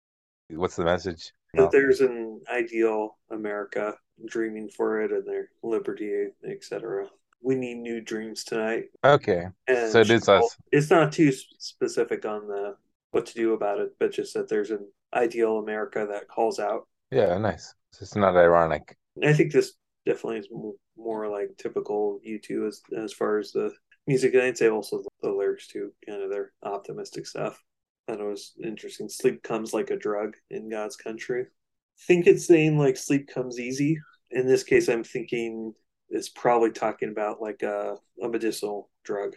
What's the message? That there's an ideal America, dreaming for it, and their liberty, etc. We need new dreams tonight. Okay, and so it is us. It's not too specific on the what to do about it, but just that there's an ideal America that calls out. Yeah, nice. It's not ironic. I think this definitely is more like typical U2 as as far as the music. And I'd say also the lyrics too, kind of their optimistic stuff. That was interesting. Sleep comes like a drug in God's country. I think it's saying like sleep comes easy. In this case, I'm thinking it's probably talking about like a, a medicinal drug.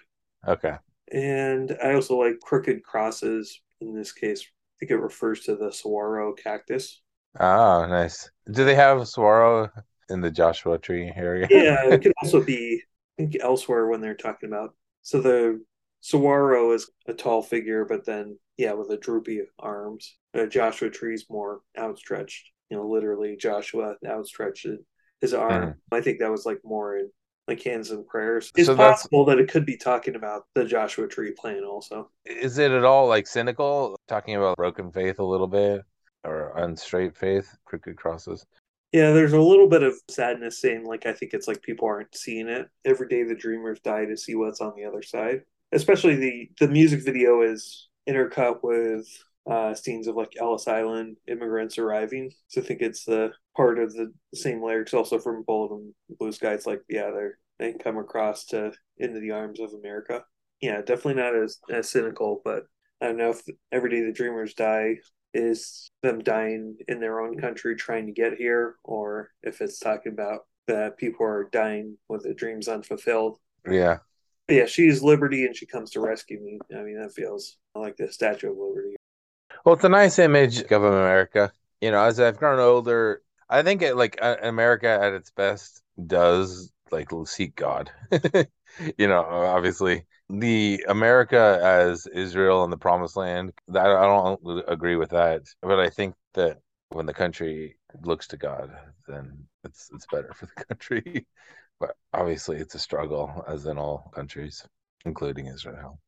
Okay. And I also like crooked crosses in this case, I think it refers to the saguaro cactus. Oh, nice. Do they have saguaro in the Joshua Tree area? yeah, it could also be I think elsewhere when they're talking about. So the saguaro is a tall figure, but then yeah, with a droopy arms. The Joshua tree's more outstretched. You know, literally Joshua outstretched his arm. Mm. I think that was like more in like hands and prayers. It's so possible that it could be talking about the Joshua Tree plan also. Is it at all like cynical, talking about broken faith a little bit or unstraight faith, crooked crosses? Yeah, there's a little bit of sadness saying like I think it's like people aren't seeing it. Every day the dreamers die to see what's on the other side. especially the the music video is intercut with uh, scenes of like Ellis Island immigrants arriving. So I think it's the part of the same lyrics also from Bullet and Blue Sky. It's like yeah, they're they come across to into the arms of America. Yeah, definitely not as as cynical, but I don't know if every day the dreamers die is them dying in their own country trying to get here, or if it's talking about that people are dying with their dreams unfulfilled. Yeah. Yeah, she's Liberty and she comes to rescue me. I mean, that feels like the Statue of Liberty. Well, it's a nice image of America. You know, as I've grown older, I think it, like uh, America at its best does like seek God. you know, obviously the America as Israel and the Promised Land. That I don't agree with that, but I think that when the country looks to God, then it's it's better for the country. but obviously, it's a struggle, as in all countries, including Israel.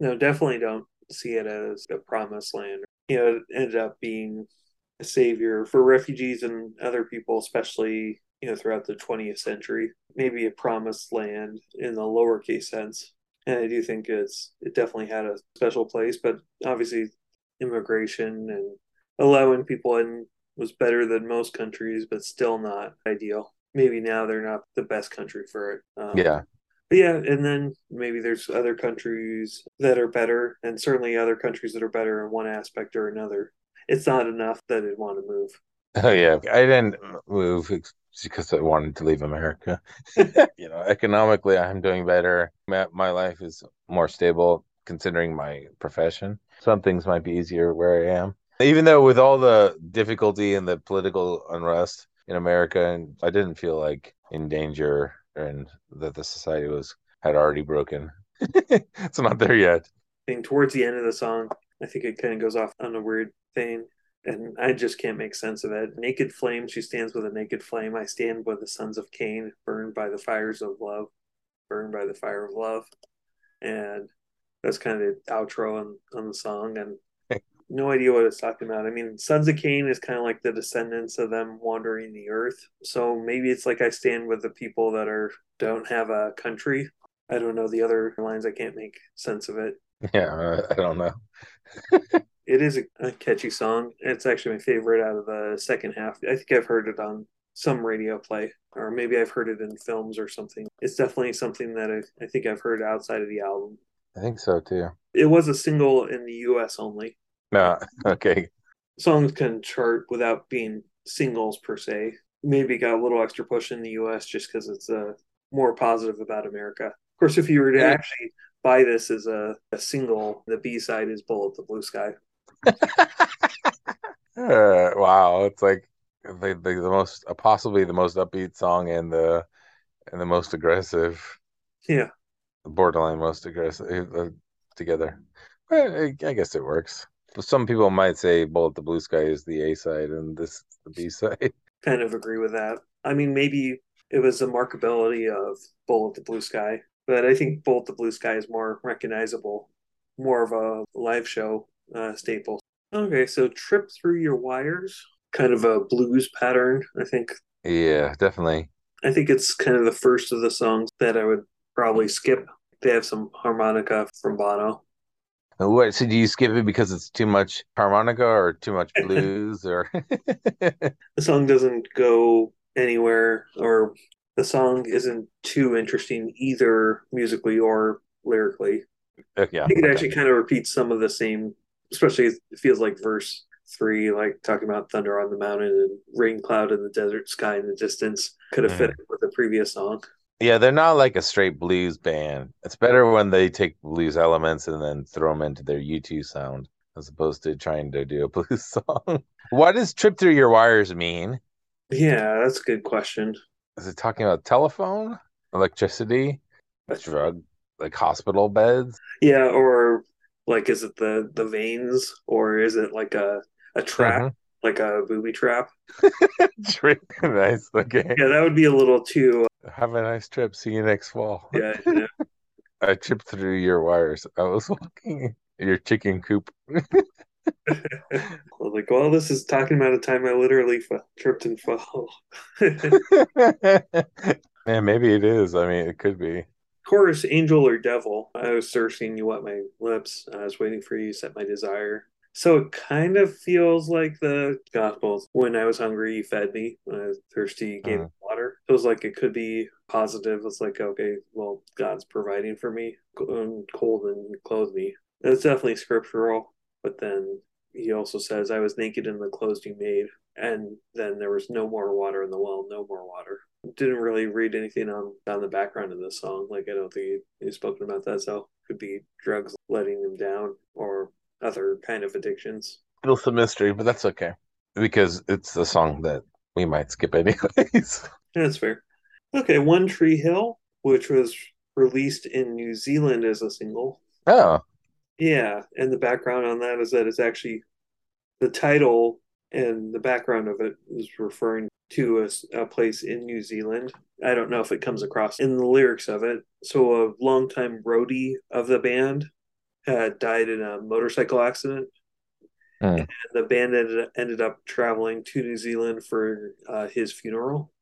No, definitely don't see it as a promised land. You know, it ended up being a savior for refugees and other people, especially you know throughout the 20th century. Maybe a promised land in the lowercase sense, and I do think it's it definitely had a special place. But obviously, immigration and allowing people in was better than most countries, but still not ideal. Maybe now they're not the best country for it. Um, yeah. But yeah, and then maybe there's other countries that are better, and certainly other countries that are better in one aspect or another. It's not enough that I'd want to move. Oh yeah, I didn't move because I wanted to leave America. you know, economically, I'm doing better. My life is more stable considering my profession. Some things might be easier where I am. Even though with all the difficulty and the political unrest in America, and I didn't feel like in danger and that the society was had already broken. it's not there yet. And towards the end of the song, I think it kind of goes off on a weird thing and I just can't make sense of it. Naked flame, she stands with a naked flame. I stand with the sons of Cain, burned by the fires of love, burned by the fire of love. And that's kind of the outro on, on the song. And no idea what it's talking about. I mean, Sons of Cain is kind of like the descendants of them wandering the earth. So maybe it's like I stand with the people that are don't have a country. I don't know the other lines. I can't make sense of it. Yeah, I don't know. it is a, a, catchy song. It's actually my favorite out of the second half. I think I've heard it on some radio play, or maybe I've heard it in films or something. It's definitely something that I, I think I've heard outside of the album. I think so too. It was a single in the U.S. only. No, okay. Songs can chart without being singles per se. Maybe got a little extra push in the U.S. just because it's uh, more positive about America. Of course, if you were to yeah. actually buy this as a, a single, the B side is "Bullet the Blue Sky." uh, wow, it's like the, the, the most uh, possibly the most upbeat song and the and the most aggressive. Yeah, borderline most aggressive uh, together. But I, I guess it works. Some people might say "Bullet the Blue Sky" is the A side and this is the B side. Kind of agree with that. I mean, maybe it was the markability of "Bullet the Blue Sky," but I think "Bullet the Blue Sky" is more recognizable, more of a live show uh, staple. Okay, so "Trip Through Your Wires," kind of a blues pattern, I think. Yeah, definitely. I think it's kind of the first of the songs that I would probably skip. They have some harmonica from Bono. What? So do you skip it because it's too much harmonica or too much blues, or the song doesn't go anywhere, or the song isn't too interesting either musically or lyrically. Uh, yeah, I think it actually kind of repeats some of the same, especially it feels like verse three, like talking about thunder on the mountain and rain cloud in the desert sky in the distance. Could have mm. fit with the previous song. Yeah, they're not like a straight blues band. It's better when they take blues elements and then throw them into their U2 sound as opposed to trying to do a blues song. what does trip through your wires mean? Yeah, that's a good question. Is it talking about telephone, electricity, drug, like hospital beds? Yeah, or like is it the the veins or is it like a a trap? Mm-hmm like a booby trap. nice. Okay. Yeah, that would be a little too have a nice trip. See you next fall. Yeah. yeah. I tripped through your wires. I was walking your chicken coop. I was like, well, this is talking about a time I literally tripped and fell. yeah, maybe it is. I mean, it could be. chorus, angel or devil. I was searching you wet my lips. I was waiting for you, set my desire. So it kind of feels like the Gospels. When I was hungry, you fed me. When I was thirsty, you gave me uh-huh. water. It feels like it could be positive. It's like, okay, well, God's providing for me. Um, cold and clothed me. That's definitely scriptural. But then he also says, I was naked in the clothes you made. And then there was no more water in the well, no more water. Didn't really read anything on, on the background of this song. Like, I don't think he's spoken about that. So it could be drugs letting him down or other kind of addictions. Still some mystery, but that's okay because it's a song that we might skip anyways. That's fair. Okay, One Tree Hill, which was released in New Zealand as a single. Oh. Yeah, and the background on that is that it's actually the title and the background of it is referring to a, a, place in New Zealand. I don't know if it comes across in the lyrics of it. So, a longtime roadie of the band had died in a motorcycle accident. Mm. And the band ended, ended up traveling to New Zealand for uh, his funeral.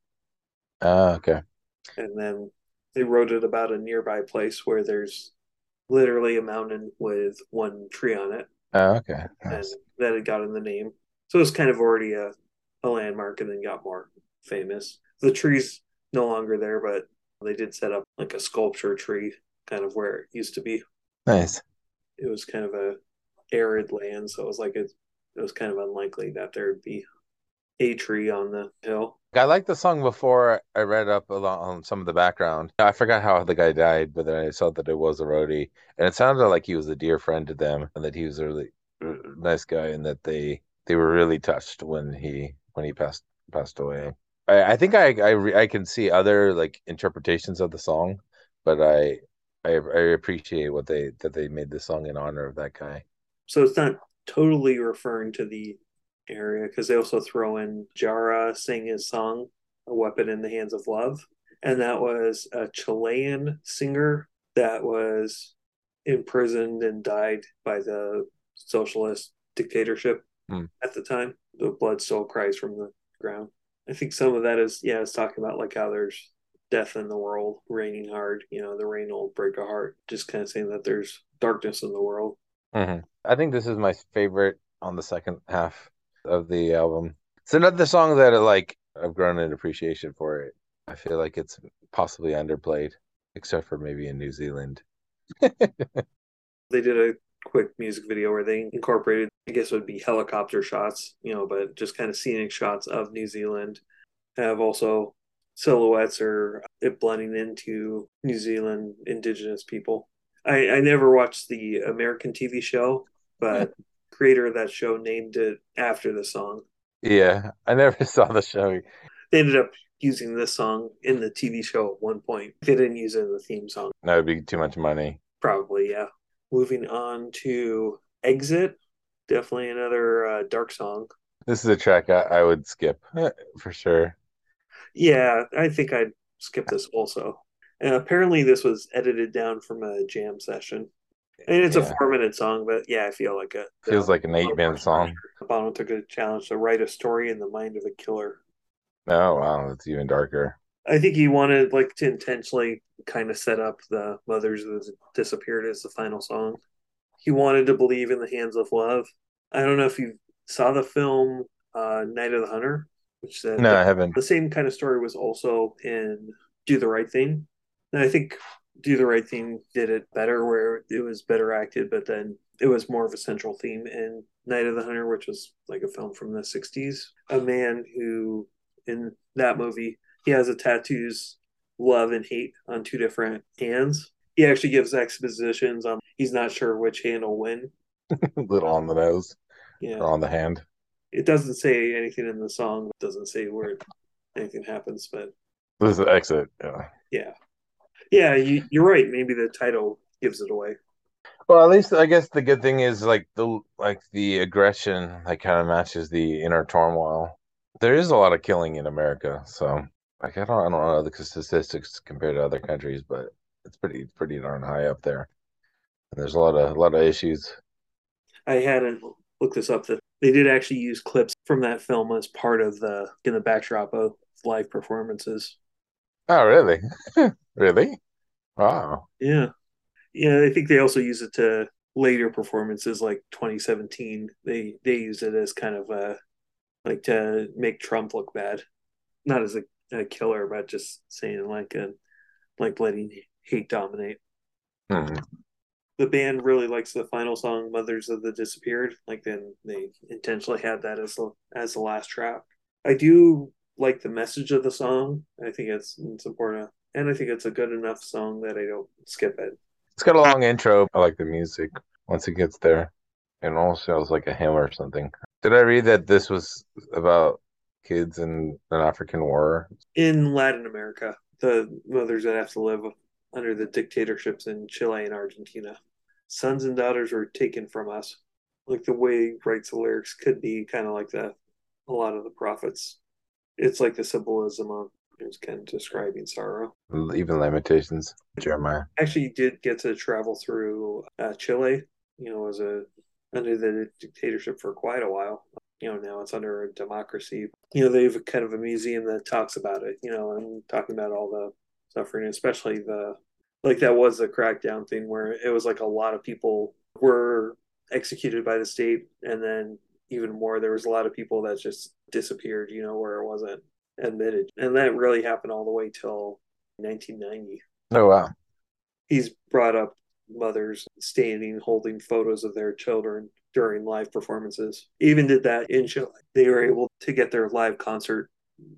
Uh, okay. And then they wrote it about a nearby place where there's literally a mountain with one tree on it. Oh, okay. Nice. And that had gotten the name. So it was kind of already a, a landmark and then got more famous. The tree's no longer there, but they did set up like a sculpture tree kind of where it used to be. Nice it was kind of a arid land, so it was like it, it was kind of unlikely that there'd be a tree on the hill. I liked the song before I read up on some of the background. I forgot how the guy died, but then I saw that it was a roadie, and it sounded like he was a dear friend to them, and that he was a really uh, nice guy, and that they they were really touched when he when he passed passed away. I, I think I I I can see other like interpretations of the song, but I I, I appreciate what they that they made the song in honor of that guy. So it's not totally referring to the area because they also throw in Jara sing his song "A Weapon in the Hands of Love," and that was a Chilean singer that was imprisoned and died by the socialist dictatorship hmm. at the time. The blood still cries from the ground. I think some of that is yeah, it's talking about like how there's death in the world, raining hard. You know, the rain will break a heart. Just kind of saying that there's darkness in the world. Mm-hmm. I think this is my favorite on the second half of the album. It's another song that I like I've grown an appreciation for it. I feel like it's possibly underplayed, except for maybe in New Zealand. they did a quick music video where they incorporated, I guess would be helicopter shots, you know, but just kind of scenic shots of New Zealand. Have also silhouettes or it blending into New Zealand indigenous people. I, I never watched the American TV show, but creator of that show named it after the song. Yeah, I never saw the show. They ended up using this song in the TV show at one point. They didn't use it in the theme song. That would be too much money. Probably, yeah. Moving on to Exit, definitely another uh, dark song. This is a track I, I would skip for sure. Yeah, I think I'd skip this also. And apparently, this was edited down from a jam session. And it's yeah. a four minute song, but yeah, I feel like it feels like an eight minute song. Bono took a challenge to write a story in the mind of a killer. Oh wow, that's even darker. I think he wanted like to intentionally kind of set up the mothers that disappeared as the final song. He wanted to believe in the hands of love. I don't know if you saw the film uh, Night of the Hunter which said no, I haven't. The same kind of story was also in Do the Right Thing, and I think Do the Right Thing did it better, where it was better acted, but then it was more of a central theme in Night of the Hunter, which was like a film from the '60s. A man who, in that movie, he has a tattoos love and hate on two different hands. He actually gives expositions on he's not sure which hand will win. Little on the nose, yeah, or on the hand it doesn't say anything in the song. It doesn't say where anything happens, but this is exit. Yeah. Yeah. Yeah, you, you're right. Maybe the title gives it away. Well, at least I guess the good thing is like the like the aggression like kind of matches the inner turmoil. There is a lot of killing in America, so like I don't I don't know the statistics compared to other countries, but it's pretty pretty darn high up there. And there's a lot of a lot of issues. I hadn't looked this up. That they did actually use clips from that film as part of the in the backdrop of live performances. Oh, really? really? Wow. Yeah. Yeah, I think they also use it to later performances like 2017. They they use it as kind of a like to make Trump look bad. Not as a, a killer, but just saying like a like letting hate dominate. Hmm. The band really likes the final song "Mothers of the Disappeared." Like then they intentionally had that as the as the last track. I do like the message of the song. I think it's it's important, and I think it's a good enough song that I don't skip it. It's got a long intro. I like the music once it gets there. It almost sounds like a hymn or something. Did I read that this was about kids in an African war? In Latin America, the mothers that have to live under the dictatorships in Chile and Argentina, sons and daughters were taken from us. Like the way he writes the lyrics could be kind of like that. A lot of the prophets. It's like the symbolism of it was kind of describing sorrow. Even Lamentations, Jeremiah. Actually, did get to travel through uh, Chile. You know, as a under the dictatorship for quite a while. You know, now it's under a democracy. You know, they have a kind of a museum that talks about it. You know, and talking about all the suffering, especially the like that was the crackdown thing where it was like a lot of people were executed by the state, and then even more, there was a lot of people that just disappeared. You know, where it wasn't admitted, and that really happened all the way till 1990. Oh wow! He's brought up mothers standing holding photos of their children during live performances. Even did that in Chile. They were able to get their live concert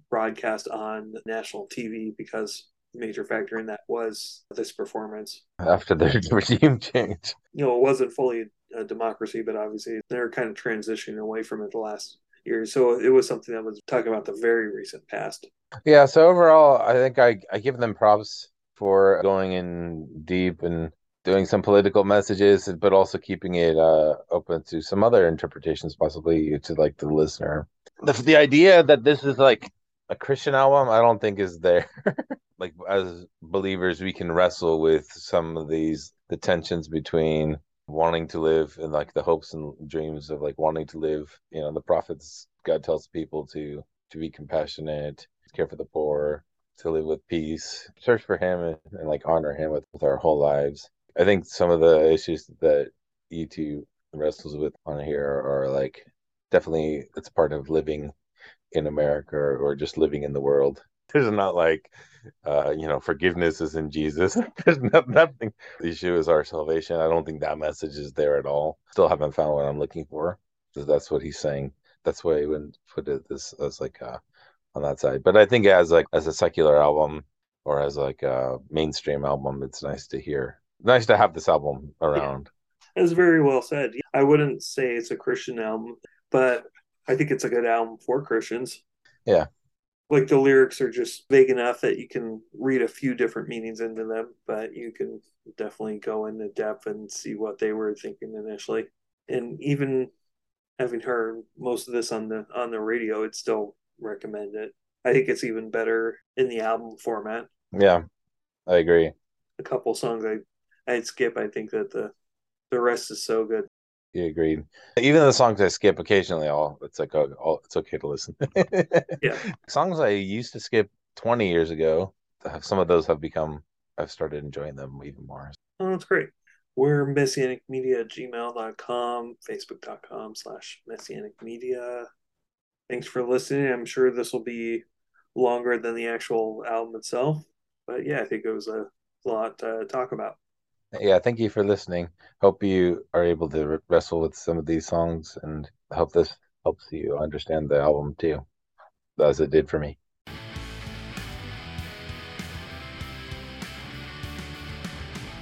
broadcast on national TV because major factor in that was this performance. After the regime change. You know, it wasn't fully a democracy, but obviously they're kind of transitioning away from it the last year. So it was something that was talking about the very recent past. Yeah, so overall I think I, I give them props for going in deep and doing some political messages, but also keeping it uh, open to some other interpretations, possibly to like the listener. The, the idea that this is like a Christian album, I don't think is there. like as believers, we can wrestle with some of these the tensions between wanting to live and like the hopes and dreams of like wanting to live. You know, the prophets, God tells people to to be compassionate, care for the poor, to live with peace, search for Him, and, and like honor Him with, with our whole lives. I think some of the issues that U2 wrestles with on here are, like definitely it's part of living in America or just living in the world. There's not like uh, you know, forgiveness is in Jesus. There's not, nothing. The issue is our salvation. I don't think that message is there at all. Still haven't found what I'm looking for. Because that's what he's saying. That's why he wouldn't put it this as like uh, on that side. But I think as like as a secular album or as like a mainstream album, it's nice to hear nice to have this album around. Yeah. That's very well said. I wouldn't say it's a Christian album, but I think it's a good album for Christians. Yeah. Like the lyrics are just vague enough that you can read a few different meanings into them, but you can definitely go into depth and see what they were thinking initially. And even having heard most of this on the on the radio, I'd still recommend it. I think it's even better in the album format. Yeah, I agree. A couple songs I I'd skip. I think that the the rest is so good. Agreed. Even the songs I skip occasionally, all it's like oh, oh it's okay to listen. yeah, songs I used to skip twenty years ago. Some of those have become. I've started enjoying them even more. Oh, that's great. We're messianicmedia at gmail.com, facebook.com slash messianicmedia. Thanks for listening. I'm sure this will be longer than the actual album itself. But yeah, I think it was a lot to talk about yeah, thank you for listening. Hope you are able to wrestle with some of these songs and hope this helps you understand the album too, as it did for me.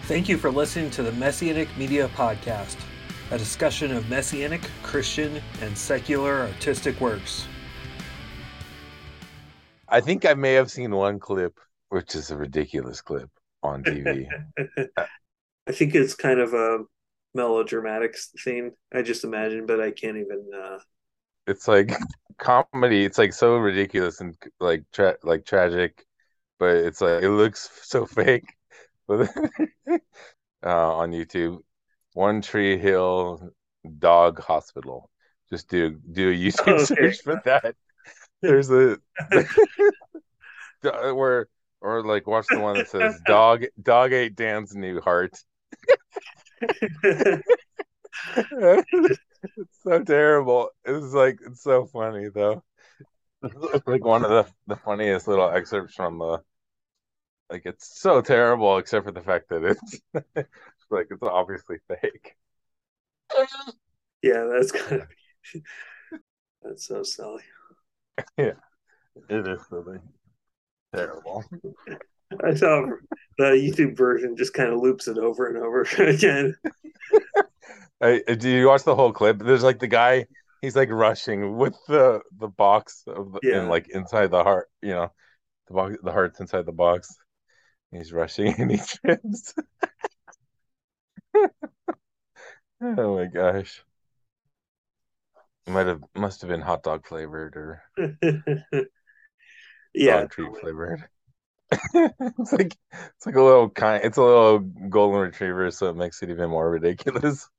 Thank you for listening to the Messianic Media Podcast, a discussion of Messianic, Christian, and secular artistic works. I think I may have seen one clip, which is a ridiculous clip on TV. I think it's kind of a melodramatic thing. I just imagine, but I can't even. Uh... It's like comedy. It's like so ridiculous and like tra- like tragic, but it's like it looks so fake. But uh, on YouTube, One Tree Hill Dog Hospital. Just do do a YouTube okay. search for that. There's a where Or like watch the one that says dog dog ate Dan's new heart. It's so terrible. It's like it's so funny though. It's like one of the, the funniest little excerpts from the like it's so terrible except for the fact that it's, like it's obviously fake. Yeah, that's kind of that's so silly. Yeah, it is silly. Terrible. I saw the YouTube version just kind of loops it over and over again. I, uh, do you watch the whole clip? There's like the guy, he's like rushing with the the box of the, Yeah. and like inside the heart, you know, the box, the heart's inside the box. He's rushing and he trips. oh my gosh. It might have must have been hot dog flavored or yeah, dog treat flavored. it's like it's like a little kind it's a little golden retriever, so it makes it even more ridiculous.